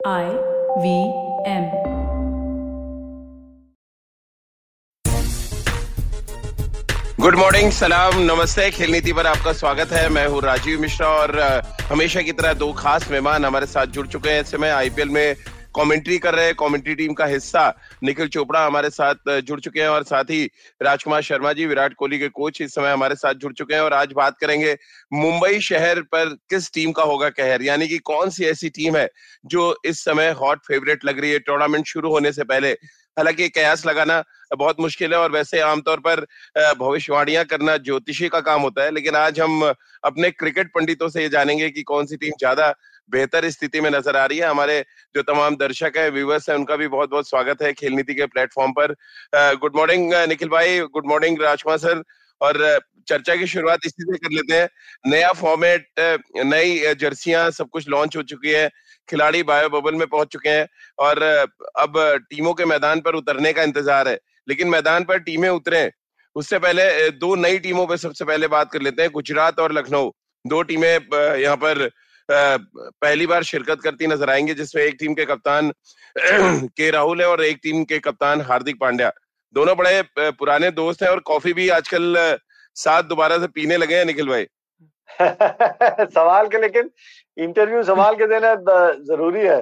I V M good morning सलाम नमस्ते खेल नीति पर आपका स्वागत है मैं हूँ राजीव मिश्रा और हमेशा की तरह दो खास मेहमान हमारे साथ जुड़ चुके हैं। इस समय आईपीएल में कमेंट्री कर रहे हैं कमेंट्री टीम का हिस्सा निखिल चोपड़ा हमारे साथ जुड़ चुके हैं और साथ ही राजकुमार शर्मा जी, विराट कोहली के कोच इस समय हमारे साथ जुड़ चुके हैं और आज बात करेंगे मुंबई शहर पर किस टीम का होगा कहर? यानी कि कौन सी ऐसी टीम है जो इस समय हॉट फेवरेट लग रही है? टूर्नामेंट शुरू होने से पहले। हालाँकि कयास लगाना बहुत मुश्किल है और वैसे आमतौर पर भविष्यवाणियाँ करना ज्योतिषी का काम होता है, लेकिन आज हम अपने क्रिकेट पंडितों से ये जानेंगे कि कौन सी टीम ज़्यादा बेहतर स्थिति में नज़र आ रही है। हमारे जो तमाम दर्शक है व्यूवर्स है, उनका भी बहुत बहुत स्वागत है खेल नीति के प्लेटफॉर्म पर। गुड मॉर्निंग निखिल भाई गुड मॉर्निंग राजकुमार सर और चर्चा की शुरुआत इसी से कर लेते हैं। नया फॉर्मेट नई जर्सियाँ, सब कुछ लॉन्च हो चुकी है। खिलाड़ी बायो बबल में पहुँच चुके हैं और अब टीमों के मैदान पर उतरने का इंतज़ार है। लेकिन मैदान पर टीमें उतरे। उससे पहले दो नई टीमों पर सबसे पहले बात कर लेते हैं। गुजरात और लखनऊ। दो टीमें यहाँ पर पहली बार शिरकत करती नज़र आएँगे जिसमें एक टीम के कप्तान के राहुल है और एक टीम के कप्तान हार्दिक पांड्या। दोनों बड़े पुराने दोस्त हैं और कॉफ़ी भी आजकल साथ दोबारा से पीने लगे हैं निखिल भाई। सवाल के लेकिन इंटरव्यू सवाल के देना ज़रूरी है।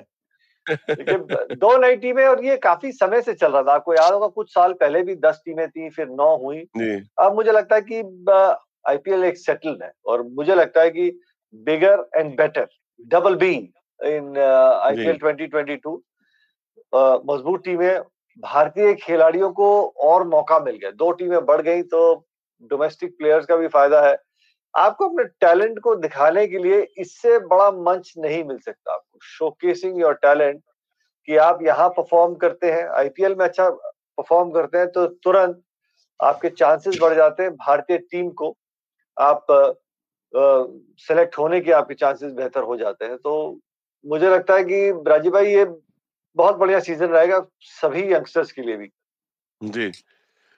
दो नई टीमें और ये काफ़ी समय से चल रहा था। आपको याद होगा कुछ साल पहले भी दस टीमें थी फिर नौ हुई। अब मुझे लगता है कि आईपीएल एक सेटल्ड है और मुझे लगता है कि bigger and better double B in IPL 2022 अ, मज़बूत टीमें भारतीय खिलाड़ियों को और मौका मिल गया। दो टीमें बढ़ गई तो डोमेस्टिक प्लेयर्स का भी फ़ायदा है। आपको अपने टैलेंट को दिखाने के लिए इससे बड़ा मंच नहीं मिल सकता आपको। शोकेसिंग योर टैलेंट कि आप यहाँ परफॉर्म करते हैं। आईपीएल में अच्छा परफॉर्म करते हैं तो तुरंत आपके चांसेस बढ़ जाते हैं। भारतीय टीम को आप सेलेक्ट होने के आपके चांसेस बेहतर हो जाते हैं। तो मुझे लगता है कि राजीव भाई ये बहुत बढ़िया सीज़न रहेगा सभी यंगस्टर्स के लिए भी। जी।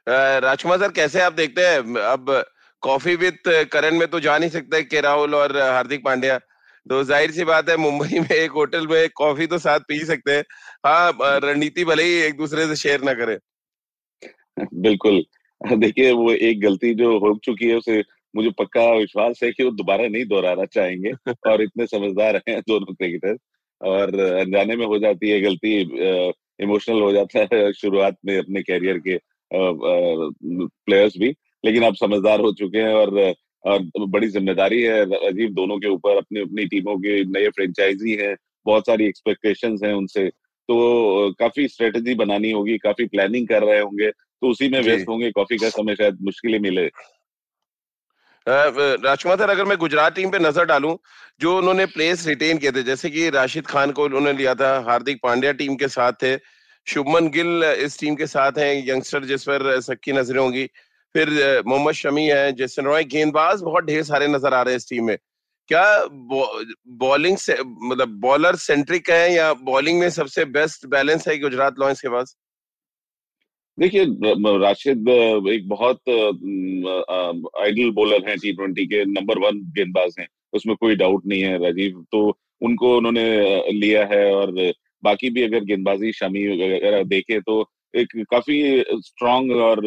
राजकुमार सर कैसे आप देखते हैं? अब कॉफ़ी विद करण में तो जा नहीं सकते के राहुल और हार्दिक पांड्या। तो ज़ाहिर सी बात है मुंबई में एक होटल में कॉफ़ी तो साथ पी सकते हैं। हाँ रणनीति भले ही एक दूसरे से शेयर ना करें। बिल्कुल। देखिए वो एक गलती जो हो चुकी है उसे मुझे पक्का विश्वास है कि वो दोबारा नहीं दोहराना चाहेंगे और इतने समझदार हैं दोनों क्रिकेटर। और अनजाने में हो जाती है गलती इमोशनल हो जाता है शुरुआत में अपने कैरियर के प्लेयर्स भी। लेकिन आप समझदार हो चुके हैं और और बड़ी ज़िम्मेदारी है। अजीब दोनों के ऊपर अपनी अपनी टीमों के नए फ्रेंचाइजी हैं बहुत सारी एक्सपेक्टेशन हैं उनसे। तो काफ़ी स्ट्रेटेजी बनानी होगी काफ़ी प्लानिंग कर रहे होंगे। तो उसी में। व्यस्त होंगे। कॉफ़ी का समय शायद मुश्किल ही मिले। राजकुमार सर, अगर मैं गुजरात टीम पे नज़र डालूं, जो उन्होंने प्लेस रिटेन किए थे, जैसे कि राशिद खान को उन्होंने लिया था, हार्दिक पांड्या टीम के साथ थे, शुभमन गिल इस टीम के साथ हैं, यंगस्टर जिस पर सबकी नज़रें होंगी, फिर मोहम्मद शमी है, जैसन रॉय, गेंदबाज बहुत ढेर सारे नज़र आ रहे हैं इस टीम में। क्या बॉलिंग से मतलब बॉलर सेंट्रिक है या बॉलिंग में सबसे बेस्ट बैलेंस है गुजरात लॉयंस के पास? देखिए राशिद एक बहुत आइडल बॉलर हैं टी ट्वेंटी के नंबर वन गेंदबाज हैं उसमें कोई डाउट नहीं है राजीव। तो उनको उन्होंने लिया है और बाकी भी अगर गेंदबाजी शमी वगैरह देखे तो एक काफ़ी स्ट्रांग और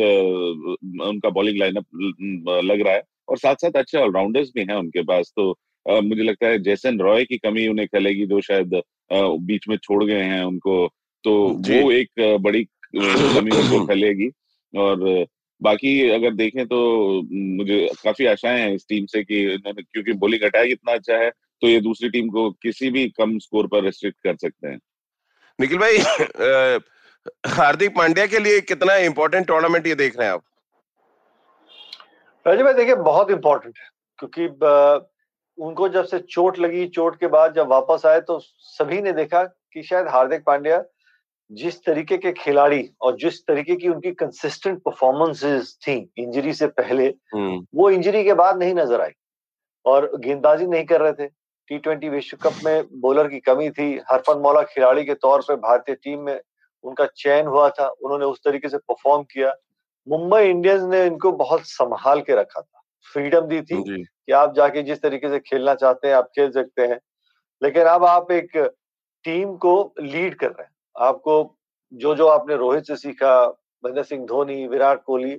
उनका बॉलिंग लाइनअप लग रहा है। और साथ साथ अच्छे ऑलराउंडर्स भी हैं उनके पास तो मुझे लगता है जैसन रॉय की कमी उन्हें खेलेगी जो शायद बीच में छोड़ गए हैं उनको। तो वो एक बड़ी कमी उनको खलेगी और बाकी अगर देखें तो मुझे काफ़ी आशाएँ हैं इस टीम से कि इन्होंने क्योंकि बॉलिंग अटैक इतना अच्छा है तो ये दूसरी टीम को किसी भी कम स्कोर पर रिस्ट्रिक्ट कर सकते हैं। निखिल भाई हार्दिक पांड्या के लिए कितना इंपॉर्टेंट टूर्नामेंट ये देख रहे हैं आप? राजीव भाई देखिए बहुत इंपॉर्टेंट है क्योंकि उनको जब से चोट लगी चोट के बाद जब वापस आए तो सभी ने देखा कि शायद हार्दिक पांड्या जिस तरीके के खिलाड़ी और जिस तरीके की उनकी कंसिस्टेंट परफॉर्मेंसेस थी इंजरी से पहले हम्म। वो इंजरी के बाद नहीं नज़र आई। और गेंदबाजी नहीं कर रहे थे। टी ट्वेंटी विश्व कप में बॉलर की कमी थी। हरफन मौला खिलाड़ी के तौर पर भारतीय टीम में उनका चयन हुआ था। उन्होंने उस तरीके से परफॉर्म किया। मुंबई इंडियंस ने इनको बहुत संभाल के रखा था। फ्रीडम दी थी कि आप जाके जिस तरीके से खेलना चाहते हैं आप खेल सकते हैं। लेकिन अब आप एक टीम को लीड कर रहे हैं। आपको जो जो आपने रोहित से सीखा महेंद्र सिंह धोनी विराट कोहली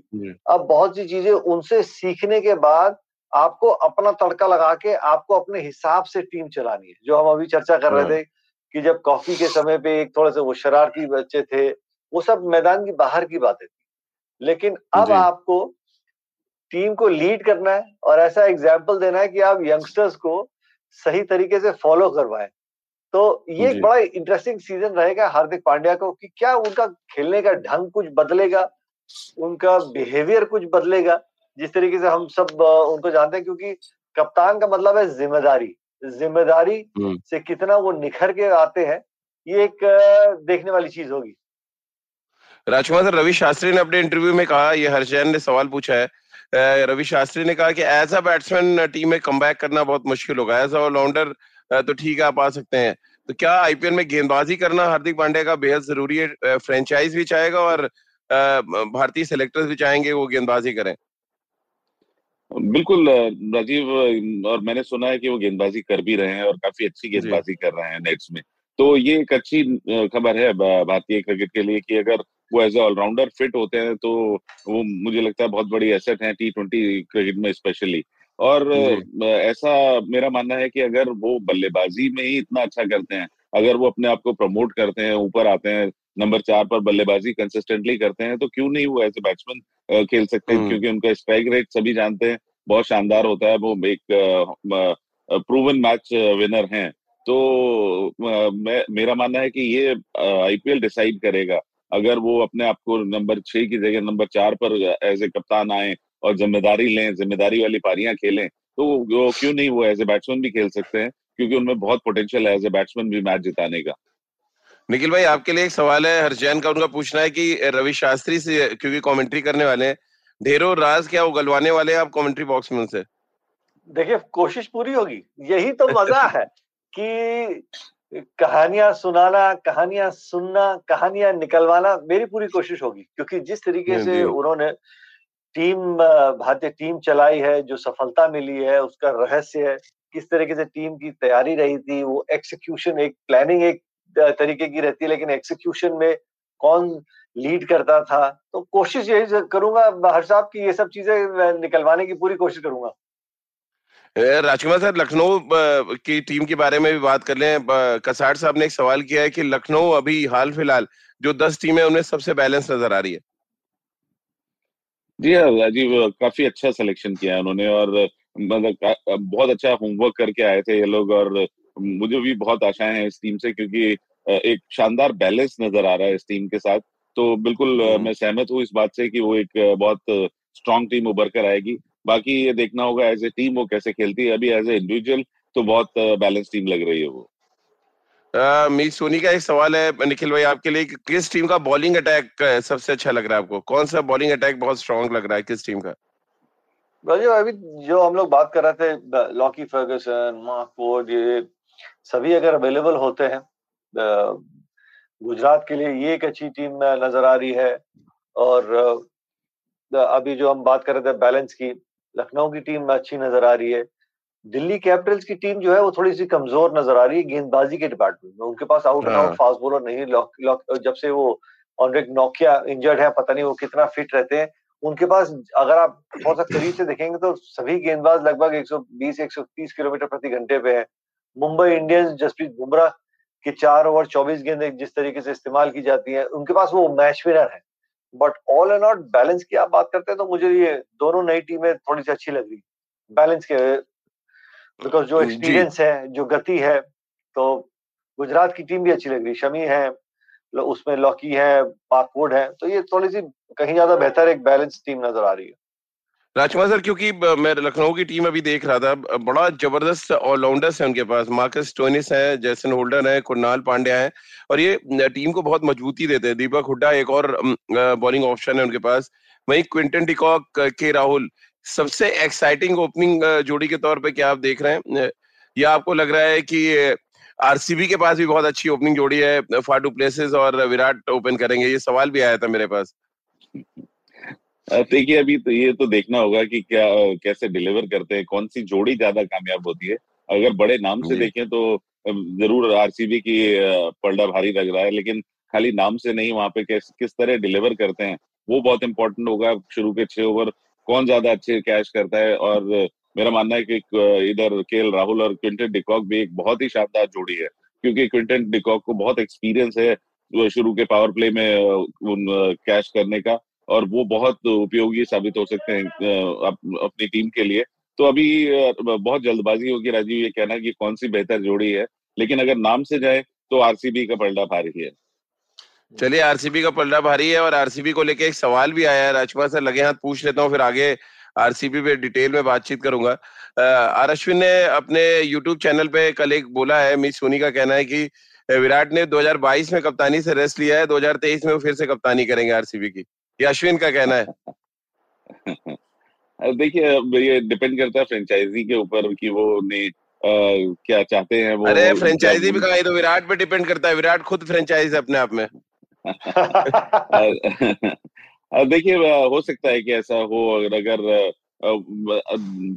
अब बहुत सी चीज़ें उनसे सीखने के बाद आपको अपना तड़का लगा के आपको अपने हिसाब से टीम चलानी है। जो हम अभी चर्चा कर रहे हाँ। थे कि जब कॉफ़ी के समय पे एक थोड़े से वो शरारती बच्चे थे वो सब मैदान की बाहर की बातें थी। लेकिन अब आपको टीम को लीड करना है और ऐसा एग्ज़ाम्पल देना है कि आप यंगस्टर्स को सही तरीके से फॉलो करवाएँ। तो ये एक बड़ा इंटरेस्टिंग सीज़न रहेगा हार्दिक पांड्या को कि क्या उनका खेलने का ढंग कुछ बदलेगा? उनका बिहेवियर कुछ बदलेगा? जिस तरीके से हम सब उनको जानते हैं क्योंकि कप्तान का मतलब है ज़िम्मेदारी। ज़िम्मेदारी हम्म। से कितना वो निखर के आते हैं ये एक देखने वाली चीज़ होगी। राजकुमार सर रवि शास्त्री ने अपने इंटरव्यू में कहा ये हर्षैन ने सवाल पूछा है। रवि शास्त्री ने कहा कि एज अ बैट्समैन टीम में कम करना बहुत मुश्किल होगा। एज अ ऑलराउंडर तो ठीक है आप आ सकते हैं। तो क्या आईपीएल में गेंदबाजी करना हार्दिक पांड्या का बेहद ज़रूरी है फ्रेंचाइज भी चाहेगा और भारतीय सेलेक्टर्स भी चाहेंगे वो गेंदबाजी करें? बिल्कुल राजीव और मैंने सुना है कि वो गेंदबाजी कर भी रहे हैं और काफ़ी अच्छी गेंदबाजी कर रहे हैं नेट्स में। तो ये एक अच्छी खबर है भारतीय क्रिकेट के लिए कि अगर वो एज ए ऑलराउंडर फिट होते हैं तो वो मुझे लगता है बहुत बड़ी एसेट है टी ट्वेंटी क्रिकेट में स्पेशली और ऐसा मेरा मानना है कि अगर वो बल्लेबाजी में ही इतना अच्छा करते हैं अगर वो अपने आप को प्रमोट करते हैं ऊपर आते हैं नंबर चार पर बल्लेबाजी कंसिस्टेंटली करते हैं तो क्यों नहीं वो ऐसे बैट्समैन खेल सकते हैं? हम्म। क्योंकि उनका स्ट्राइक रेट सभी जानते हैं बहुत शानदार होता है वो एक प्रूवन मैच विनर हैं। तो मैं मेरा मानना है कि ये आईपीएल डिसाइड करेगा। अगर वो अपने आप को नंबर छह की जगह नंबर चार पर एज ए कप्तान आए और ज़िम्मेदारी लें ज़िम्मेदारी वाली पारियाँ खेलें तो वो क्यों नहीं वो एज ए बैट्समैन भी खेल सकते हैं क्योंकि उनमें बहुत पोटेंशियल है एज ए बैट्समैन भी मैच जिताने का। निखिल भाई आपके लिए एक सवाल है हरजैन का उनका पूछना है कि रवि शास्त्री से क्योंकि कमेंट्री करने वाले हैं ढेरों राज क्या उगलवाने वाले हैं आप कमेंट्री बॉक्स में उनसे? देखिए कोशिश पूरी होगी। यही तो मज़ा है कि कहानियाँ सुनाना कहानियाँ सुनना कहानियाँ निकलवाना मेरी पूरी कोशिश होगी क्योंकि जिस तरीके से उन्होंने टीम भारतीय टीम चलाई है, जो सफलता मिली है, उसका रहस्य है, किस तरीके से टीम की तैयारी रही थी, वो एक्सिक्यूशन एक प्लानिंग एक तरीके की रहती है, लेकिन एक्सिक्यूशन में कौन लीड करता था? तो कोशिश यही करूँगा, हर साहब की ये सब चीज़ें निकलवाने की पूरी कोशिश करूँगा। राजकुमार सर लखनऊ की टीम के बारे में भी बात कर लें कसार साहब ने एक सवाल किया है कि लखनऊ अभी हाल फ़िलहाल, जो दस टीम है, उनमें सबसे बैलेंस नज़र आ रही है। जी हाँ राजीव काफ़ी अच्छा सिलेक्शन किया है उन्होंने और मतलब बहुत अच्छा होमवर्क करके आए थे ये लोग और मुझे भी बहुत आशाएँ हैं इस टीम से क्योंकि एक शानदार बैलेंस नज़र आ रहा है इस टीम के साथ। तो बिल्कुल हम्म। मैं सहमत हूँ इस बात से कि वो एक बहुत स्ट्रांग टीम उभर कर आएगी। बाकी ये देखना होगा एज ए टीम वो कैसे खेलती है। अभी एज ए इंडिविजुअल तो बहुत बैलेंस टीम लग रही है वो। मी सोनी का एक सवाल है, निखिल भाई, आपके लिए किस टीम का बॉलिंग अटैक सबसे अच्छा लग रहा है आपको? कौन सा बॉलिंग अटैक बहुत स्ट्रांग लग रहा है किस टीम का? अभी जो हम लोग बात कर रहे थे लॉकी फर्गसन मार्क ये सभी अगर अवेलेबल होते हैं गुजरात के लिए ये एक अच्छी टीम नज़र आ रही है। और अभी जो हम बात कर रहे थे बैलेंस की, लखनऊ की टीम अच्छी नज़र आ रही है। दिल्ली कैपिटल्स की टीम जो है वो थोड़ी सी कमज़ोर नज़र आ रही है गेंदबाजी के डिपार्टमेंट में। उनके पास out and out fast bowler नहीं लॉक लॉक जब से वो ऑनरेक नोकिया इंजर्ड है पता नहीं वो कितना फिट रहते हैं। उनके पास अगर आप थोड़ा सा करीब से देखेंगे तो सभी गेंदबाज लगभग 120 130 किलोमीटर प्रति घंटे पे है। मुंबई इंडियंस जसप्रीत बुमराह के चार ओवर 24 गेंद जिस तरीके से इस्तेमाल की जाती है उनके पास वो मैच विनर है। But all and all balance की आप बात करते हैं तो मुझे ये दोनों नई टीमें थोड़ी सी अच्छी लग रही बैलेंस के बिकॉज़ जो एक्सपीरियंस है जो गति है तो गुजरात की टीम भी अच्छी लग रही। शमी है उसमें लॉकी है पाकवुड है तो ये थोड़ी सी कहीं ज़्यादा बेहतर एक बैलेंस टीम नज़र आ रही है। राजकुमार सर क्योंकि मैं लखनऊ की टीम अभी देख रहा था बड़ा ज़बरदस्त ऑलराउंडर्स है उनके पास। मार्कस टोनिस है जैसन होल्डर है कुरनाल पांड्या है और ये टीम को बहुत मजबूती देते हैं। दीपक हुड्डा एक और बॉलिंग ऑप्शन है उनके पास। वहीं क्विंटन टिकॉक के राहुल सबसे एक्साइटिंग ओपनिंग जोड़ी के तौर पे क्या आप देख रहे हैं? या आपको लग रहा है कि आरसीबी के पास भी बहुत अच्छी ओपनिंग जोड़ी है फाटू प्लेसेस और विराट ओपन करेंगे? ये सवाल भी आया था मेरे पास। देखिए अभी तो ये तो देखना होगा कि क्या कैसे डिलीवर करते हैं कौन सी जोड़ी ज़्यादा कामयाब होती है। अगर बड़े नाम से देखें तो ज़रूर आरसीबी की पलड़ा भारी लग रहा है लेकिन खाली नाम से नहीं वहाँ पे किस किस तरह डिलीवर करते हैं वो बहुत इंपॉर्टेंट होगा। शुरू के छह ओवर कौन ज़्यादा अच्छे कैश करता है? और मेरा मानना है कि इधर के राहुल और क्विंटन डिकॉक भी एक बहुत ही शानदार जोड़ी है क्योंकि क्विंटन डिकॉक को बहुत एक्सपीरियंस है शुरू के पावर प्ले में कैश करने का और वो बहुत उपयोगी साबित हो सकते हैं अप, अपनी टीम के लिए। तो अभी बहुत जल्दबाजी होगी राजीव ये कहना कि कौन सी बेहतर जोड़ी है लेकिन अगर नाम से जाए तो आरसीबी का पलड़ा भारी है। चलिए आरसीबी का पलड़ा भारी है और आरसीबी को लेके एक सवाल भी आया है। राजकुमार सर लगे हाथ पूछ लेता हूँ फिर आगे आरसीबी पे डिटेल में बातचीत करूँगा। आर अश्विन ने अपने यूट्यूब चैनल पे कल एक बोला है मिस सोनी का कहना है कि विराट ने 2022 में कप्तानी से रेस्ट लिया है 2023 में वो फिर से कप्तानी करेंगे आरसीबी की। ये अश्विन का कहना है। देखिए ये डिपेंड करता है फ्रेंचाइजी के ऊपर कि वो ने क्या चाहते हैं वो अरे फ्रेंचाइजी भी कहा तो विराट पे डिपेंड करता है। विराट खुद फ्रेंचाइज है अपने आप में। देखिए हो सकता है कि ऐसा हो अगर अगर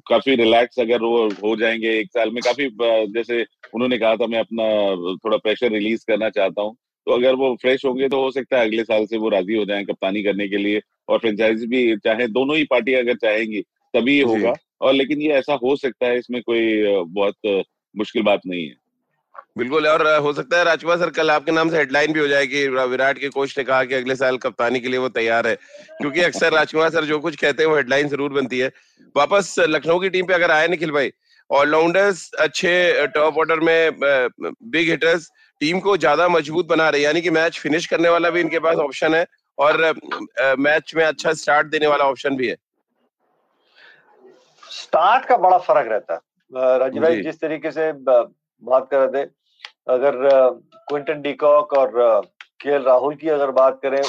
काफ़ी रिलैक्स अगर वो हो जाएँगे एक साल में। काफ़ी जैसे उन्होंने कहा था मैं अपना थोड़ा प्रेशर रिलीज़ करना चाहता हूँ। तो अगर वो फ्रेश होंगे तो हो सकता है अगले साल से वो राज़ी हो जाए कप्तानी करने के लिए और फ्रेंचाइजी भी चाहे दोनों ही पार्टी अगर चाहेंगी तभी होगा। और लेकिन ये ऐसा हो सकता है इसमें कोई बहुत मुश्किल बात नहीं है। बिल्कुल और हो सकता है राजकुमार सर कल आपके नाम से हेडलाइन भी हो जाएगी विराट के कोच ने कहा कि अगले साल कप्तानी के लिए वो तैयार है। क्योंकि अक्सर राजकुमार सर जो कुछ कहते हैं वो हेडलाइन ज़रूर बनती है। वापस लखनऊ की टीम पे अगर आए निखिल भाई ऑलराउंडर्स अच्छे टॉप ऑर्डर में बिग हिटर्स टीम को ज़्यादा मज़बूत बना रहे यानी कि मैच फिनिश करने वाला भी इनके पास ऑप्शन है और मैच में अच्छा स्टार्ट देने वाला ऑप्शन भी है। स्टार्ट का बड़ा फ़र्क रहता है। राजीव भाई जिस तरीके से बात कर रहे थे अगर क्विंटन डीकॉक और के राहुल की अगर बात करें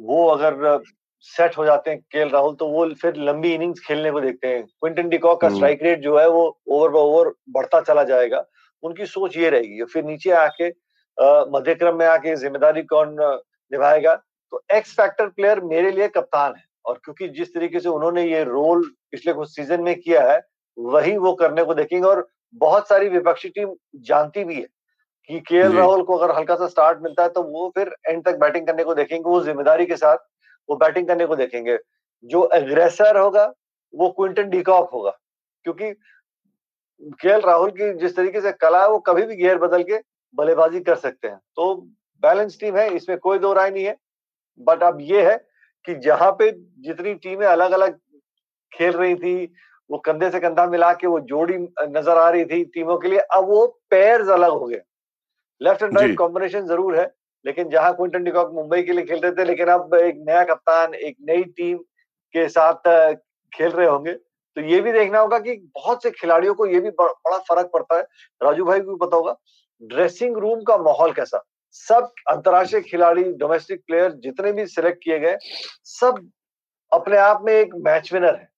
वो अगर सेट हो जाते हैं के राहुल तो वो फिर लंबी इनिंग्स खेलने को देखते हैं। क्विंटन डिकॉक का स्ट्राइक हम्म। रेट जो है वो ओवर बाय ओवर बढ़ता चला जाएगा। उनकी सोच ये रहेगी फिर नीचे आके मध्य क्रम में आके ज़िम्मेदारी कौन निभाएगा? तो एक्स फैक्टर प्लेयर मेरे लिए कप्तान है और क्योंकि जिस तरीके से उन्होंने ये रोल पिछले कुछ सीज़न में किया है वही वो करने को देखेंगे और बहुत सारी विपक्षी टीम जानती भी है। कि के राहुल को अगर हल्का सा स्टार्ट मिलता है तो वो फिर एंड तक बैटिंग करने को देखेंगे वो ज़िम्मेदारी के साथ वो बैटिंग करने को देखेंगे। जो एग्रेसर होगा वो क्विंटन डिकॉक होगा। क्योंकि के राहुल की जिस तरीके से कला है वो कभी भी गेयर बदल के बल्लेबाजी कर सकते हैं। तो बैलेंस टीम है इसमें कोई दो राय नहीं है। बट अब ये है कि जहाँ पे जितनी टीमें अलग अलग खेल रही थी वो कंधे से कंधा मिला के वो जोड़ी नज़र आ रही थी टीमों के लिए अब वो पेयर्स अलग हो गए। लेफ़्ट एंड राइट कॉम्बिनेशन ज़रूर है लेकिन जहाँ क्विंटन डिकॉक मुंबई के लिए खेल रहे थे लेकिन अब एक नया कप्तान एक नई टीम के साथ खेल रहे होंगे। तो ये भी देखना होगा कि बहुत से खिलाड़ियों को ये भी बड़ा फ़र्क पड़ता है। राजू भाई को भी पता होगा ड्रेसिंग रूम का माहौल कैसा? सब अंतर्राष्ट्रीय खिलाड़ी डोमेस्टिक प्लेयर जितने भी सिलेक्ट किए गए सब अपने आप में एक मैच विनर है।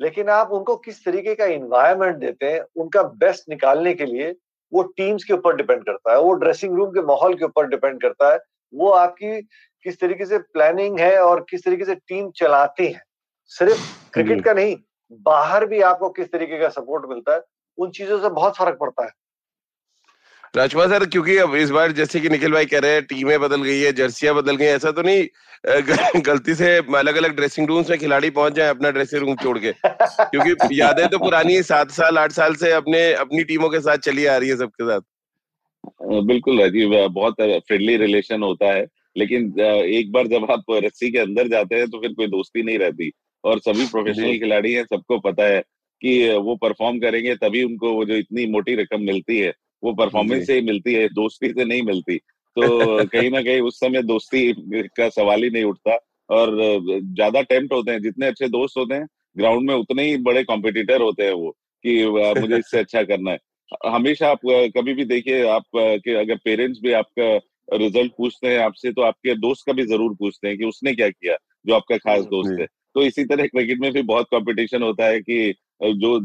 लेकिन आप उनको किस तरीके का इन्वायरमेंट देते हैं उनका बेस्ट निकालने के लिए वो टीम्स के ऊपर डिपेंड करता है वो ड्रेसिंग रूम के माहौल के ऊपर डिपेंड करता है वो आपकी किस तरीके से प्लानिंग है और किस तरीके से टीम चलाती है। सिर्फ़ क्रिकेट का नहीं बाहर भी आपको किस तरीके का सपोर्ट मिलता है उन चीज़ों से बहुत फ़र्क पड़ता है। राजकुमार सर क्योंकि अब इस बार जैसे कि निखिल भाई कह रहे हैं टीमें बदल गई है जर्सियाँ बदल गई ऐसा तो नहीं गलती से अलग अलग ड्रेसिंग रूम्स में खिलाड़ी पहुँच जाए अपना ड्रेसिंग रूम छोड़ के। क्योंकि यादें तो पुरानी सात साल आठ साल से अपने अपनी टीमों के साथ चली आ रही है सबके साथ। बिल्कुल राजीव बहुत फ्रेंडली रिलेशन होता है लेकिन एक बार जब आप रस्सी के अंदर जाते हैं तो फिर कोई दोस्ती नहीं रहती। और सभी प्रोफेशनल खिलाड़ी हैं सबको पता है कि वो परफॉर्म करेंगे तभी उनको वो जो इतनी मोटी रकम मिलती है वो परफॉर्मेंस से ही मिलती है दोस्ती से नहीं मिलती। तो कहीं ना कहीं उस समय दोस्ती का सवाल ही नहीं उठता और ज़्यादा टेम्प्ट होते हैं जितने अच्छे दोस्त होते हैं ग्राउंड में उतने ही बड़े कॉम्पिटिटर होते हैं वो कि मुझे इससे अच्छा करना है। हमेशा आप कभी भी देखिए आप के अगर पेरेंट्स भी आपका रिज़ल्ट पूछते हैं आपसे तो आपके दोस्त का भी ज़रूर पूछते हैं कि उसने क्या किया जो आपका खास दोस्त है। तो इसी तरह क्रिकेट में भी बहुत कंपटीशन होता है कि जो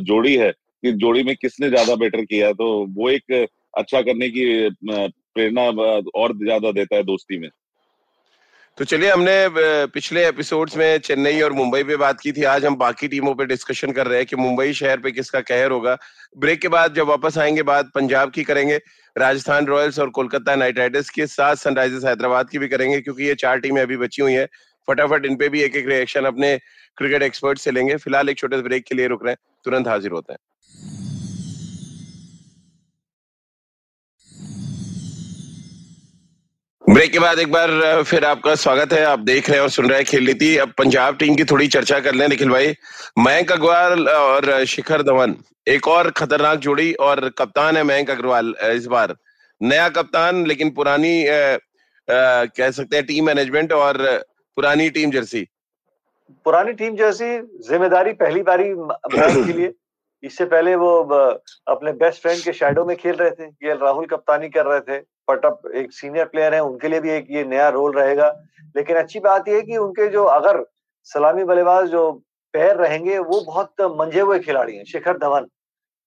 जोड़ी है कि जोड़ी में किसने ज़्यादा बेटर किया तो वो एक अच्छा करने की प्रेरणा और ज़्यादा देता है दोस्ती में। तो चलिए, हमने पिछले एपिसोड्स में चेन्नई और मुंबई पे बात की थी। आज हम बाकी टीमों पे डिस्कशन कर रहे हैं कि मुंबई शहर पे किसका कहर होगा। ब्रेक के बाद जब वापस आएँगे, बात पंजाब की करेंगे। राजस्थान रॉयल्स और कोलकाता नाइट राइडर्स के साथ सनराइजर्स हैदराबाद की भी करेंगे, क्योंकि ये चार टीमें अभी बची हुई है। फटाफट इन पे भी एक एक रिएक्शन अपने क्रिकेट एक्सपर्ट से लेंगे। फ़िलहाल एक छोटे ब्रेक के लिए रुक रहे हैं। तुरंत हाजिर होते हैं। ब्रेक के बाद एक बार फिर आपका स्वागत है। आप देख रहे हैं और सुन रहे हैं खेल नीति। अब पंजाब टीम की थोड़ी चर्चा कर लें। निखिल भाई मयंक अग्रवाल और शिखर धवन एक और खतरनाक जोड़ी और कप्तान है मयंक अग्रवाल इस बार। नया कप्तान लेकिन पुरानी आ, आ, कह सकते हैं टीम मैनेजमेंट और पुरानी टीम जर्सी। पुरानी टीम जर्सी ज़िम्मेदारी पहली बारी के लिए। इससे पहले वो अपने बेस्ट फ्रेंड के शेडो में खेल रहे थे। के राहुल कप्तानी कर रहे थे। पटअप एक सीनियर प्लेयर है उनके लिए भी एक ये नया रोल रहेगा। लेकिन अच्छी बात यह है कि उनके जो अगर सलामी बल्लेबाज जो पैर रहेंगे वो बहुत मंझे हुए खिलाड़ी हैं शिखर धवन।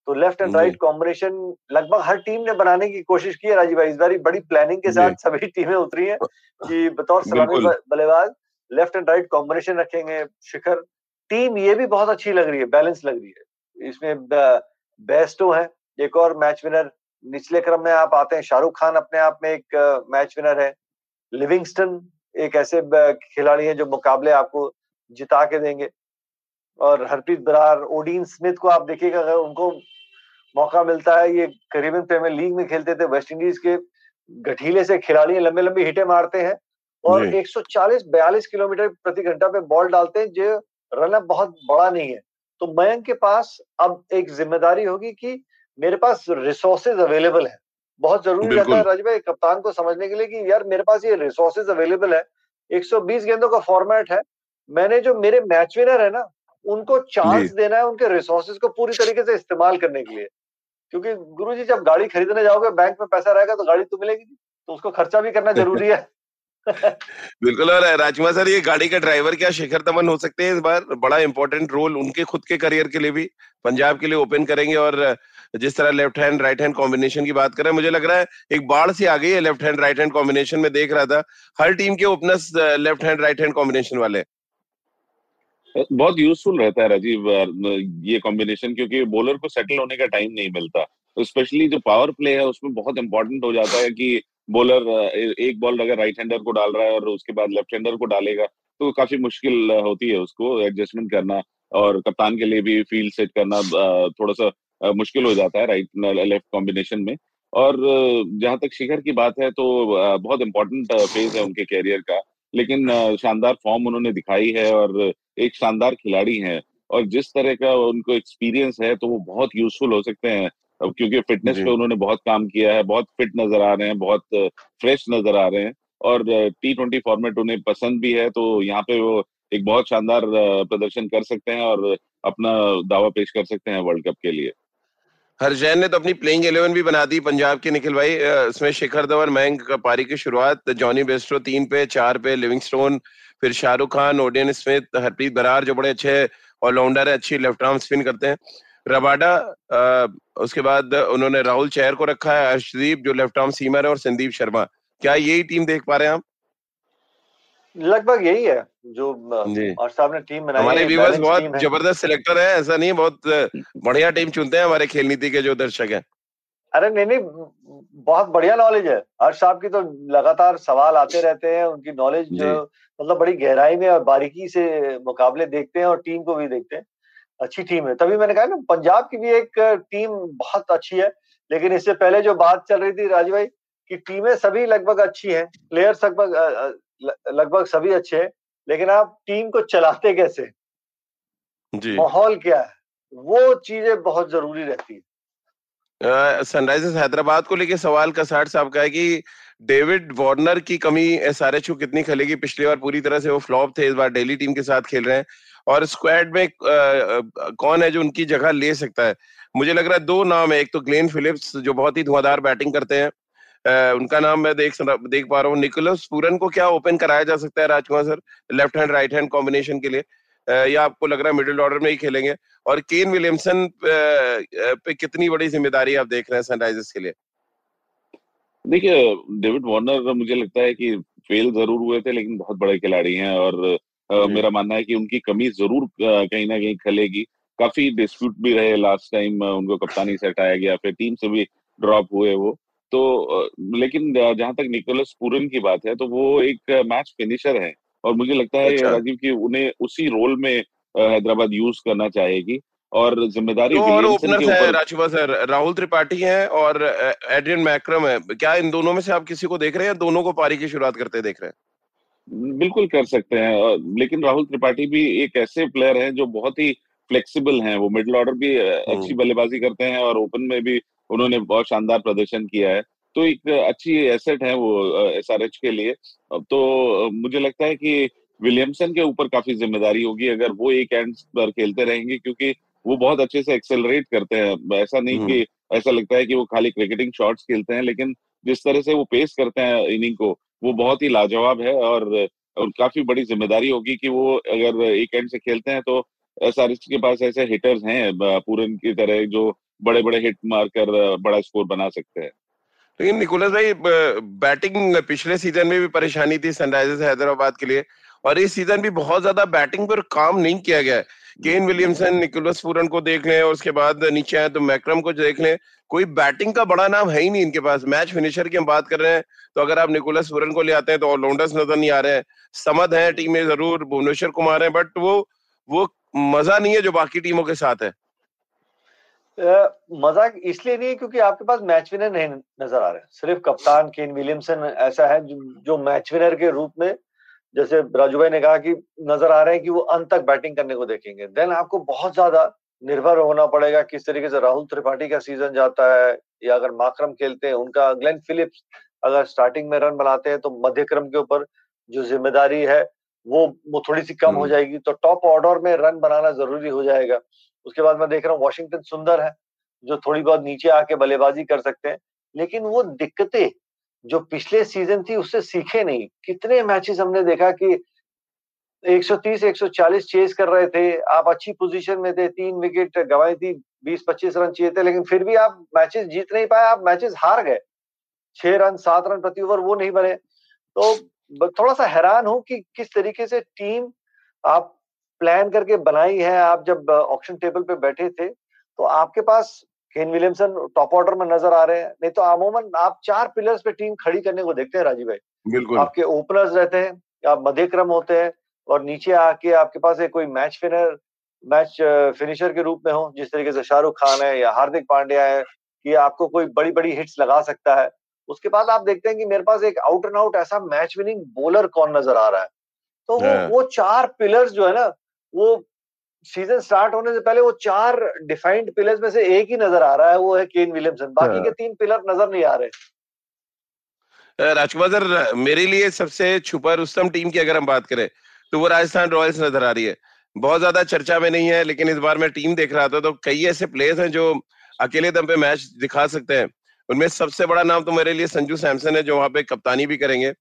तो लेफ़्ट एंड राइट कॉम्बिनेशन लगभग हर टीम ने बनाने की कोशिश की है राजीव भाई। इस बार बड़ी प्लानिंग के साथ सभी टीमें उतरी हैं कि बतौर सलामी बल्लेबाज लेफ़्ट एंड राइट कॉम्बिनेशन रखेंगे शिखर। टीम ये भी बहुत अच्छी लग रही है बैलेंस लग रही है। इसमें बेस्टो है। एक और मैच विनर निचले क्रम में आप आते हैं शाहरुख खान अपने आप में एक मैच विनर है। लिविंगस्टन एक ऐसे खिलाड़ी है जो मुकाबले आपको जिता के देंगे। और हरप्रीत बरार ओडीन स्मिथ को आप देखिएगा अगर उनको मौका मिलता है ये करीबन प्रीमियर लीग में खेलते थे वेस्ट इंडीज के गठीले से खिलाड़ी लंबे लंबे हिटे मारते हैं। और 140-42 किलोमीटर प्रति घंटा पे बॉल डालते हैं जो रन बहुत बड़ा नहीं है। तो मयंक के पास अब एक ज़िम्मेदारी होगी कि मेरे पास रिसोर्सेज अवेलेबल है। बहुत ज़रूरी रहता है राजभाई कप्तान को समझने के लिए कि यार मेरे पास ये रिसोर्सेज अवेलेबल है। 120 गेंदों का फॉर्मेट है। मैंने जो मेरे मैच विनर है ना उनको चांस देना है उनके रिसोर्सेज को पूरी तरीके से इस्तेमाल करने के लिए। क्योंकि गुरु जी जब गाड़ी खरीदने जाओगे बैंक में पैसा रहेगा तो गाड़ी तो मिलेगी तो उसको खर्चा भी करना ज़रूरी है। बिल्कुल, और राजकुमार सर, ये गाड़ी का ड्राइवर क्या शिखर तमन हो सकते हैं इस बार? बड़ा इंपॉर्टेंट रोल उनके खुद के करियर के लिए भी, पंजाब के लिए ओपन करेंगे और जिस तरह left hand right hand combination की बात करें मुझे लग रहा है एक बाढ़ सी आ गई है left hand right hand combination में देख रहा था। हर टीम के openers left hand right hand combination वाले। बहुत यूजफुल रहता है राजीव, ये कॉम्बिनेशन क्योंकि बॉलर को सेटल होने का टाइम नहीं मिलता। स्पेशली जो पावर प्ले है, उसमें बहुत इंपॉर्टेंट हो जाता है कि बॉलर एक बॉल अगर राइट हैंडर को डाल रहा है और उसके बाद लेफ़्ट हैंडर को डालेगा तो काफ़ी मुश्किल होती है उसको एडजस्टमेंट करना और कप्तान के लिए भी फ़ील्ड सेट करना थोड़ा सा मुश्किल हो जाता है राइट लेफ़्ट कॉम्बिनेशन में। और जहाँ तक शिखर की बात है तो बहुत इंपॉर्टेंट फ़ेज़ है उनके कैरियर का, लेकिन शानदार फॉर्म उन्होंने दिखाई है और एक शानदार खिलाड़ी हैं और जिस तरह का उनको एक्सपीरियंस है तो वो बहुत यूजफुल हो सकते हैं। क्योंकि फिटनेस पे उन्होंने बहुत काम किया है बहुत फिट नज़र आ रहे हैं बहुत फ्रेश नज़र आ रहे हैं और टी ट्वेंटी फॉर्मेट उन्हें पसंद भी है तो यहाँ पे वो एक बहुत शानदार प्रदर्शन कर सकते हैं और अपना दावा पेश कर सकते हैं वर्ल्ड कप के लिए। हरजैन ने तो अपनी प्लेइंग इलेवन भी बना दी पंजाब के निखिल भाई। इसमें शिखर धवन मयंक पारी की शुरुआत जॉनी बेस्ट्रो तीन पे चार पे लिविंगस्टोन फिर शाहरुख खान ओडियन स्मिथ हरप्रीत बरार जो बड़े अच्छे ऑलराउंडर है अच्छी लेफ़्ट आर्म स्पिन करते हैं। रबाडा उसके बाद उन्होंने राहुल चेहर को रखा है अर्शदीप जो लेफ़्ट आर्म सीमर है और संदीप शर्मा। क्या यही टीम देख पा रहे हैं आप? लगभग यही है जो और साहब ने टीम बनाई हमारे व्यूवर्स बहुत ज़बरदस्त सिलेक्टर है ऐसा नहीं बहुत बढ़िया टीम चुनते हैं हमारे खेल नीति के जो दर्शक हैं। अरे नहीं नहीं बहुत बढ़िया नॉलेज है। हर्ष साहब की तो लगातार सवाल आते रहते हैं उनकी नॉलेज मतलब बड़ी गहराई में और बारीकी से मुकाबले देखते हैं और टीम को भी देखते हैं। अच्छी टीम है। तभी मैंने कहा ना पंजाब की भी एक टीम बहुत अच्छी है लेकिन इससे पहले जो बात चल रही थी राजू भाई की टीमें सभी लगभग अच्छी हैं प्लेयर्स लगभग लगभग सभी अच्छे हैं लेकिन आप टीम को चलाते कैसे? माहौल क्या है? वो चीज़ें बहुत ज़रूरी रहती है। सनराइजर्स हैदराबाद को लेके सवाल का साहब का है कि डेविड वार्नर की कमी एस आर एच कितनी खेलेगी? पिछली बार पूरी तरह से वो फ्लॉप थे, इस बार डेली टीम के साथ खेल रहे हैं। और स्क्वाड में कौन है जो उनकी जगह ले सकता है? मुझे लग रहा है दो नाम है, एक तो ग्लेन फिलिप्स, जो बहुत ही धुआंधार बैटिंग करते हैं। उनका नाम मैं देख देख पा रहा हूँ, निकोलस पूरन को क्या ओपन कराया जा सकता है Rajkumar sir, left hand, right hand combination के लिए? या आपको लग रहा है मिडिल ऑर्डर में ही खेलेंगे? और केन विलियमसन पे कितनी बड़ी ज़िम्मेदारी आप देख रहे हैं सनराइजर्स के लिए? देखिए डेविड वार्नर मुझे लगता है कि फेल ज़रूर हुए थे लेकिन बहुत बड़े खिलाड़ी हैं और आ, मेरा मानना है कि उनकी कमी ज़रूर कहीं ना कहीं खलेगी। काफ़ी डिस्प्यूट भी रहे लास्ट टाइम उनको कप्तानी से हटाया गया फिर टीम से भी ड्रॉप हुए वो। तो लेकिन जहाँ तक निकोलस पूरन की बात है तो वो एक मैच फिनिशर है और मुझे लगता है अच्छा। राजीव की उन्हें उसी रोल में हैदराबाद यूज़ करना चाहेगी। और ज़िम्मेदारी तो और ओपनर है राजवा सर राहुल त्रिपाठी है और एड्रियन मैक्रम है। क्या इन दोनों में से आप किसी को देख रहे हैं दोनों को पारी की शुरुआत करते देख रहे हैं? बिल्कुल कर सकते हैं लेकिन राहुल त्रिपाठी भी एक ऐसे प्लेयर हैं जो बहुत ही फ्लेक्सिबल हैं। वो मिडिल ऑर्डर भी अच्छी हम्म। बल्लेबाजी करते हैं और ओपन में भी उन्होंने बहुत शानदार प्रदर्शन किया है। तो एक अच्छी एसेट है वो एसआरएच के लिए। तो मुझे लगता है कि विलियमसन के ऊपर काफ़ी ज़िम्मेदारी होगी अगर वो एक एंड पर खेलते रहेंगे क्योंकि वो बहुत अच्छे से एक्सेलरेट करते हैं। ऐसा नहीं हम्म। कि ऐसा लगता है कि वो खाली क्रिकेटिंग शॉट्स खेलते हैं लेकिन जिस तरह से वो पेश करते हैं इनिंग को वो बहुत ही लाजवाब है और, और काफ़ी बड़ी ज़िम्मेदारी होगी कि वो अगर एक एंड से खेलते हैं तो एस के पास ऐसे हिटर्स हैं पूरन की तरह जो बड़े बड़े हिट मारकर बड़ा स्कोर बना सकते हैं। लेकिन निकोलस भाई बैटिंग पिछले सीज़न में भी परेशानी थी सनराइजर्स हैदराबाद के लिए और इस सीज़न भी बहुत ज़्यादा बैटिंग पर काम नहीं किया गया है। केन विलियमसन निकोलस पूरन को देख लें और उसके बाद नीचे आए तो मैक्रम को देख लें। कोई बैटिंग का बड़ा नाम है ही नहीं इनके पास। मैच फिनिशर की हम बात कर रहे हैं तो अगर आप निकोलस पूरन को ले आते हैं तो ऑलराउंडर्स नज़र नहीं आ रहे हैं। समद है टीम में ज़रूर भुवनेश्वर कुमार है बट वो वो मज़ा नहीं है जो बाकी टीमों के साथ है। मज़ा इसलिए नहीं है क्योंकि आपके पास मैच विनर नहीं नज़र आ रहे। सिर्फ़ कप्तान केन विलियमसन ऐसा है जो, जो मैच विनर के रूप में जैसे राजू भाई ने कहा कि नज़र आ रहे हैं कि वो अंत तक बैटिंग करने को देखेंगे। देन आपको बहुत ज़्यादा निर्भर होना पड़ेगा किस तरीके से राहुल त्रिपाठी का सीज़न जाता है या अगर माक्रम खेलते हैं उनका ग्लेन फिलिप्स अगर स्टार्टिंग में रन बनाते हैं तो मध्य क्रम के ऊपर जो ज़िम्मेदारी है वो वो थोड़ी सी कम हो हम्म। जाएगी। तो टॉप ऑर्डर में रन बनाना ज़रूरी हो जाएगा। उसके बाद मैं देख रहा हूँ वॉशिंगटन सुंदर है जो थोड़ी बहुत नीचे आके बल्लेबाजी कर सकते हैं लेकिन वो दिक्कतें जो पिछले सीज़न थी, उससे सीखे नहीं। कितने मैचेस हमने देखा कि 130 140 चेस कर रहे थे, आप अच्छी पोजीशन में थे, तीन विकेट गवाई थी 20-25 रन चाहिए थे, लेकिन फिर भी आप मैचेस जीत नहीं पाए, आप मैचेस हार गए। छह रन, सात रन प्रति ओवर वो नहीं बने। तो थोड़ा सा हैरान हूँ कि किस तरीके से टीम आप प्लान करके बनाई है, आप जब ऑप्शन टेबल पे बैठे थे तो आपके पास केन विलियमसन टॉप ऑर्डर में नज़र आ रहे हैं। नहीं तो अमूमन आप चार पिलर्स पे टीम खड़ी करने को देखते हैं राजीव भाई। बिल्कुल। आपके ओपनर्स रहते हैं आप मध्य क्रम होते हैं और नीचे आके आपके पास एक कोई मैच फिनर मैच फिनिशर के रूप में हो जिस तरीके से शाहरुख खान है या हार्दिक पांड्या है कि आपको कोई बड़ी बड़ी हिट्स लगा सकता है। उसके बाद आप देखते हैं कि मेरे पास एक आउट एंड आउट ऐसा मैच विनिंग बॉलर कौन नज़र आ रहा है। तो वो हाँ। वो चार पिलर्स जो है ना वो सीज़न स्टार्ट होने से पहले वो चार डिफाइंड पिलर्स में से एक ही नज़र आ रहा है वो है केन विलियमसन बाकी के हाँ। तीन पिलर नज़र नहीं आ रहे। राजकुमार सर मेरे लिए सबसे छुपा रुस्तम टीम की अगर हम बात करें तो वो राजस्थान रॉयल्स नज़र आ रही है। बहुत ज़्यादा चर्चा में नहीं है लेकिन इस बार मैं टीम देख रहा था तो कई ऐसे प्लेयर्स हैं जो अकेले दम पे मैच दिखा सकते हैं। उनमें सबसे बड़ा नाम तो मेरे लिए संजू सैमसन है जो वहाँ पे कप्तानी भी करेंगे।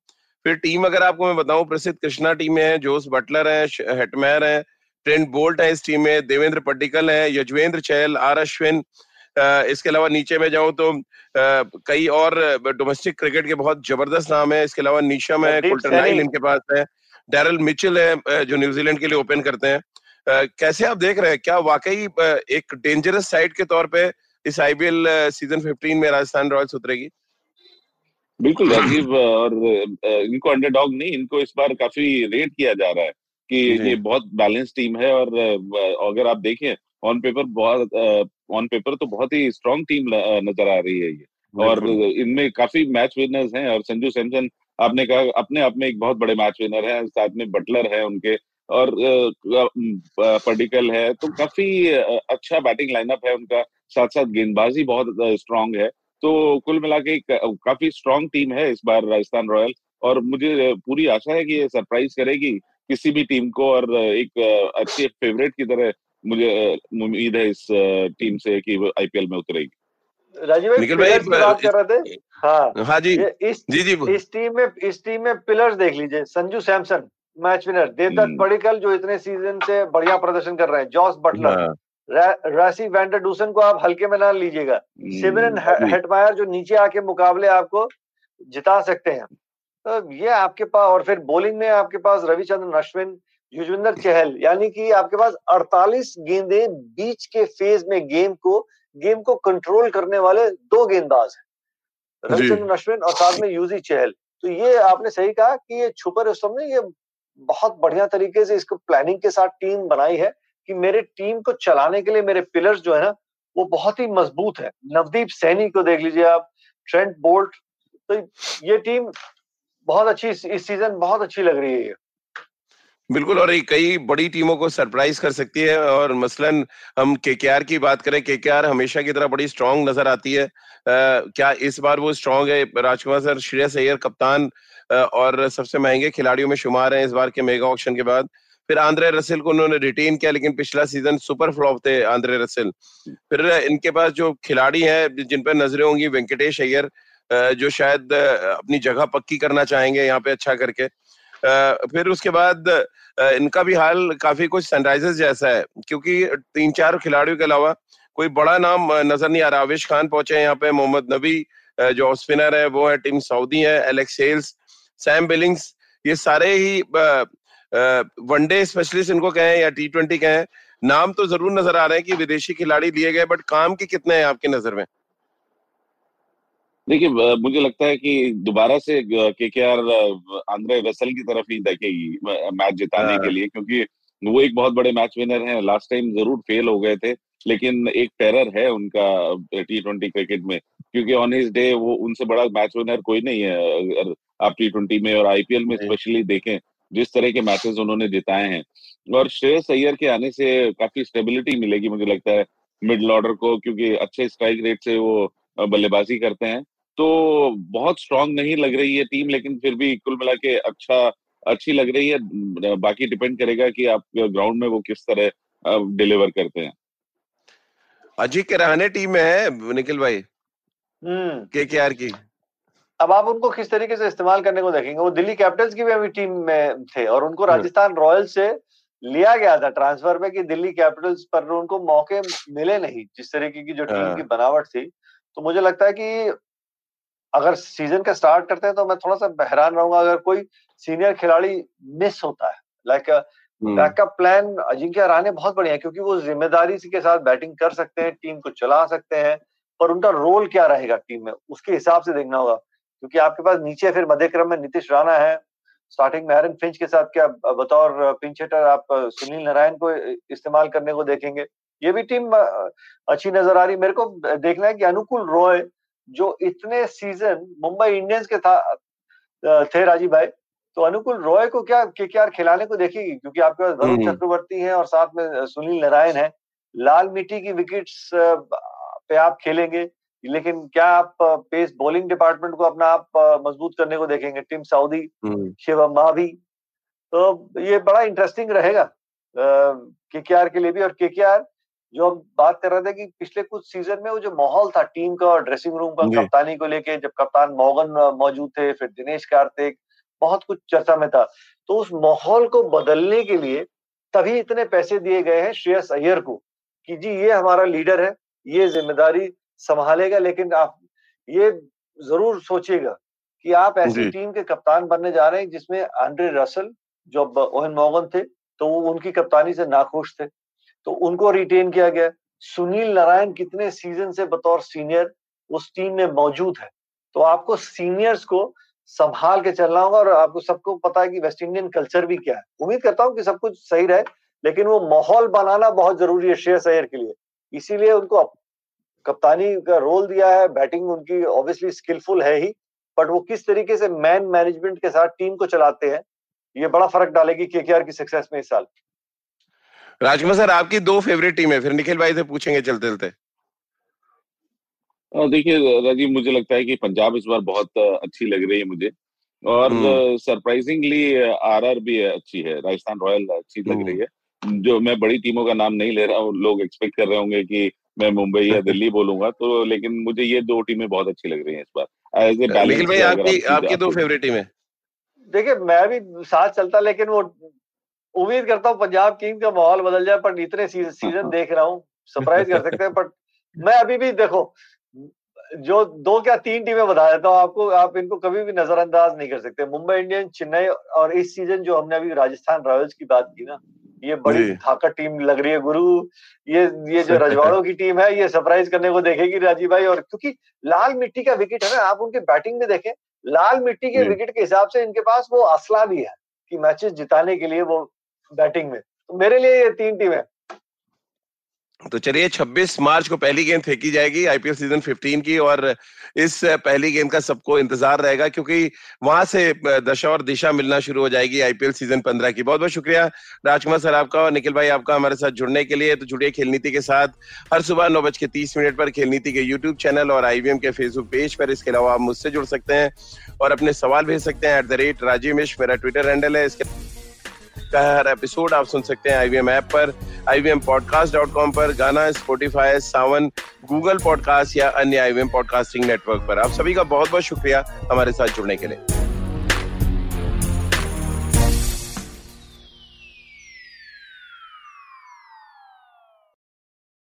फिर टीम अगर आपको मैं बताऊँ प्रसिद्ध कृष्णा टीम में है जोस बटलर है हेटमैर है ट्रेंट बोल्ट है इस टीम में देवेंद्र पट्टिकल है यजवेंद्र चहल आर अश्विन इसके अलावा नीचे में जाऊँ तो कई और डोमेस्टिक क्रिकेट के बहुत ज़बरदस्त नाम है इसके अलावा नीशम है कुल्टरनाइल इनके पास है डैरल मिचल है जो न्यूजीलैंड के लिए ओपन करते हैं। कैसे आप देख रहे हैं क्या वाकई एक डेंजरस साइड के तौर पे इस आईपीएल सीज़न 15 में राजस्थान रॉयल्स उतरेगी? बिल्कुल राजीव और इनको अंडरडॉग नहीं इनको इस बार काफ़ी रेट किया जा रहा है। कि ये बहुत बैलेंस टीम है और अगर आप देखें ऑन पेपर बहुत ऑन पेपर तो बहुत ही स्ट्रॉन्ग टीम नज़र आ रही है ये। और इनमें काफ़ी मैच विनर्स हैं और संजू सैमसन आपने कहा अपने आप में एक बहुत बड़े मैच विनर है साथ में बटलर है उनके और पर्टिकल है तो काफ़ी अच्छा बैटिंग लाइनअप है उनका साथ साथ गेंदबाजी बहुत स्ट्रांग है। तो कुल मिला के काफ़ी स्ट्रांग टीम है इस बार राजस्थान रॉयल और मुझे पूरी आशा है कि ये सरप्राइज़ करेगी किसी भी टीम को और एक अच्छे फेवरेट की तरह मुझे उम्मीद है इस टीम से कि वो आईपीएल में उतरेगी। राजीव भाई भाई बात कर रहे थे? हाँ। हाँ जी। इस जी जी इस टीम में इस टीम में पिलर्स देख लीजिए। संजू सैमसन मैच विनर देवदत्त पडिकल जो इतने सीज़न से बढ़िया प्रदर्शन कर रहे हैं। Jos Buttler. हाँ। राशि वैंडर डूसन को आप हल्के में ना लीजिएगा। सिमरन हेटमायर जो नीचे आके मुकाबले आपको जिता सकते हैं। तो ये आपके पास और फिर बॉलिंग में आपके पास रविचंद्रन अश्विन युजविंदर चहल यानी कि आपके पास 48 गेंदें बीच के फ़ेज़ में गेम को गेम को कंट्रोल करने वाले दो गेंदबाज हैं। रविचंद्रन अश्विन और साथ में यूजी चहल। तो ये आपने सही कहा कि ये छुपर रुस्तम ने ये बहुत बढ़िया तरीके से इसको प्लानिंग के साथ टीम बनाई है कि मेरे टीम को चलाने के लिए मेरे पिलर्स जो है ना वो बहुत ही मज़बूत है। नवदीप सैनी को देख लीजिए आप ट्रेंट बोल्ट तो ये टीम बहुत अच्छी इस सीज़न बहुत अच्छी लग रही है बिल्कुल और कई बड़ी टीमों को सरप्राइज़ कर सकती है और मसलन हम केकेआर की बात करें केकेआर हमेशा की तरह बड़ी स्ट्रांग नज़र आती है। आ, क्या इस बार वो स्ट्रांग है? राजकुमार सर श्रेयस अय्यर कप्तान आ, और सबसे महँगे खिलाड़ियों में शुमार हैं इस बार के मेगा ऑक्शन के बाद। फिर आंद्रे रसेल को उन्होंने रिटेन किया लेकिन पिछला सीज़न सुपर फ्लॉप थे आंद्रे रसेल। फिर इनके पास जो खिलाड़ी हैं जिन पर नज़रें होंगी वेंकटेश अय्यर जो शायद अपनी जगह पक्की करना चाहेंगे यहाँ पे अच्छा करके। फिर उसके बाद इनका भी हाल काफ़ी कुछ सनराइजर्स जैसा है, क्योंकि तीन चार खिलाड़ियों के अलावा कोई बड़ा नाम नज़र नहीं आ रहा। आवेश खान पहुँचे यहाँ पे, मोहम्मद नबी जो स्पिनर है, वो है टीम सऊदी है, एलेक्स सेल्स, सैम बिलिंग्स, ये सारे ही वनडे स्पेशलिस्ट इनको कहें या टी ट्वेंटी कहें। नाम तो ज़रूर नज़र आ रहे हैं कि विदेशी खिलाड़ी लिए गए, बट काम के कितने हैं आपकी नज़र में? देखिए मुझे लगता है कि दोबारा से के के आर आंद्रे रसल की तरफ़ ही देखेगी मैच जिताने के हाँ। लिए क्योंकि वो एक बहुत बड़े मैच विनर हैं। लास्ट टाइम ज़रूर फेल हो गए थे लेकिन एक टेरर है उनका टी ट्वेंटी क्रिकेट में क्योंकि ऑन हिज डे वो उनसे बड़ा मैच विनर कोई नहीं है अगर आप टी ट्वेंटी में और आईपीएल में स्पेशली देखें जिस तरह के मैचेस उन्होंने जिताए हैं। और श्रेयस अय्यर के आने से काफ़ी स्टेबिलिटी मिलेगी मुझे लगता है मिडल ऑर्डर को क्योंकि अच्छे स्ट्राइक रेट से वो बल्लेबाजी करते हैं। तो बहुत स्ट्रांग नहीं लग रही है टीम लेकिन फिर भी कुल मिला के अच्छा अच्छी लग रही है। बाकी डिपेंड करेगा कि आप ग्राउंड में वो किस तरह डिलीवर करते हैं। अजी के रहने टीम में है निखिल भाई? के के आर की। अब आप उनको किस तरीके से इस्तेमाल करने को देखेंगे? वो दिल्ली कैपिटल्स की भी अभी टीम में थे और उनको हाँ। राजस्थान रॉयल्स से लिया गया था ट्रांसफ़र में कि दिल्ली कैपिटल्स पर उनको मौके मिले नहीं जिस तरीके की जो टीम हाँ। की बनावट थी। तो मुझे लगता है कि अगर सीज़न का स्टार्ट करते हैं तो मैं थोड़ा सा बहरान रहूँगा अगर कोई सीनियर खिलाड़ी मिस होता है। Like backup plan Ajinkya Rahane बहुत बढ़िया है क्योंकि वो ज़िम्मेदारी के साथ बैटिंग कर सकते हैं टीम को चला सकते हैं पर उनका रोल क्या रहेगा टीम में? उसके हिसाब से देखना होगा। क्योंकि आपके पास नीचे फिर मध्य क्रम में नीतीश राणा है स्टार्टिंग में एरन फिंच के साथ क्या बतौर पिंच हिटर आप सुनील नारायण को इस्तेमाल करने को देखेंगे। ये भी टीम अच्छी नज़र आ रही मेरे को देखना है कि अनुकूल रॉय जो इतने सीज़न मुंबई इंडियंस के था थे राजीव भाई तो अनुकूल रॉय को क्या के खिलाने को देखेगी क्योंकि आपके पास वरुण हम्म। चक्रवर्ती है और साथ में सुनील नारायण है लाल मिट्टी की विकेट्स पे आप खेलेंगे लेकिन क्या आप पेस बॉलिंग डिपार्टमेंट को अपना आप मज़बूत करने को देखेंगे टीम सऊदी। शिवम मावी तो ये बड़ा इंटरेस्टिंग रहेगा के के लिए भी और के जो हम बात कर रहे थे कि पिछले कुछ सीज़न में वो जो माहौल था टीम का और ड्रेसिंग रूम का कप्तानी को लेके जब कप्तान मोगन मौजूद थे फिर दिनेश कार्तिक बहुत कुछ चर्चा में था। तो उस माहौल को बदलने के लिए तभी इतने पैसे दिए गए हैं श्रेयस अय्यर को कि जी ये हमारा लीडर है ये ज़िम्मेदारी संभालेगा लेकिन आप ये ज़रूर सोचिएगा कि आप ऐसी टीम के कप्तान बनने जा रहे हैं जिसमें आंड्रे रसल जो ओहन मोगन थे तो वो उनकी कप्तानी से नाखुश थे। तो उनको रिटेन किया गया। सुनील नारायण कितने सीज़न से बतौर सीनियर उस टीम में मौजूद है। तो आपको सीनियर्स को संभाल के चलना होगा और आपको सबको पता है कि वेस्ट इंडियन कल्चर भी क्या है। उम्मीद करता हूँ कि सब कुछ सही रहे, लेकिन वो माहौल बनाना बहुत ज़रूरी है श्रेयस अय्यर के लिए। इसीलिए उनको कप्तानी का रोल दिया है बैटिंग उनकी ऑब्वियसली स्किलफुल है ही बट वो किस तरीके से मैन मैनेजमेंट के साथ टीम को चलाते हैं, ये बड़ा फ़र्क डालेगी के की सक्सेस में इस साल। राजकुमार सर आपकी दो फेवरेट टीम है फिर निखिल भाई से पूछेंगे चलते चलते देखिए राजीव मुझे लगता है कि पंजाब इस बार बहुत अच्छी लग रही है मुझे। और सरप्राइजिंगली आरआर भी अच्छी है राजस्थान रॉयल अच्छी लग रही है। जो मैं बड़ी टीमों का नाम नहीं ले रहा हूँ लोग एक्सपेक्ट कर रहे होंगे कि मैं मुंबई या दिल्ली बोलूँगा तो लेकिन मुझे ये दो टीमें बहुत अच्छी लग रही हैं इस बार। एज ए निखिल भाई आपकी आपकी दो फेवरेट टीम है। देखिए मैं भी साथ चलता लेकिन वो उम्मीद करता हूँ पंजाब किंग का माहौल बदल जाए पर इतने सीज़न देख रहा हूँ सरप्राइज़ कर सकते हैं बट मैं अभी भी देखो जो दो क्या तीन टीमें बता देता हूँ आपको आप इनको कभी भी नजरअंदाज नहीं कर सकते। मुंबई इंडियंस चेन्नई और इस सीज़न जो हमने अभी राजस्थान रॉयल्स की बात की ना ये बड़ी ताकत टीम लग रही है गुरु। ये ये जो रजवाड़ों की टीम है ये सरप्राइज़ करने को देखेगी राजीव भाई और क्योंकि लाल मिट्टी का विकेट है ना आप उनके बैटिंग में देखें लाल मिट्टी के विकेट के हिसाब से इनके पास वो असला भी है कि मैचेस जिताने के लिए वो बैटिंग में। तो मेरे लिए ये तीन टीम है। तो चलिए 26 मार्च को पहली गेंद फेंकी जाएगी आईपीएल सीज़न 15 की और इस पहली गेंद का सबको इंतज़ार रहेगा क्योंकि वहाँ से दशा और दिशा मिलना शुरू हो जाएगी आईपीएल सीज़न 15 की। बहुत बहुत शुक्रिया राजकुमार सर आपका और निखिल भाई आपका हमारे साथ जुड़ने के लिए। तो जुड़िए खेल नीति के साथ। हर सुबह नौ बज के तीस मिनट पर खेल नीति के यूट्यूब चैनल और आईवीएम के फेसबुक पेज पर। इसके अलावा आप मुझसे जुड़ सकते हैं और अपने सवाल भेज सकते हैं एट द रेट राजीव मेरा ट्विटर हैंडल है। इसके का हर एपिसोड आप सुन सकते हैं आईवीएम ऐप पर आईवीएम पॉडकास्ट डॉट कॉम पर, गाना स्पोटिफाई सावन गूगल पॉडकास्ट या अन्य आईवीएम पॉडकास्टिंग नेटवर्क पर। आप सभी का बहुत बहुत शुक्रिया हमारे साथ जुड़ने के लिए।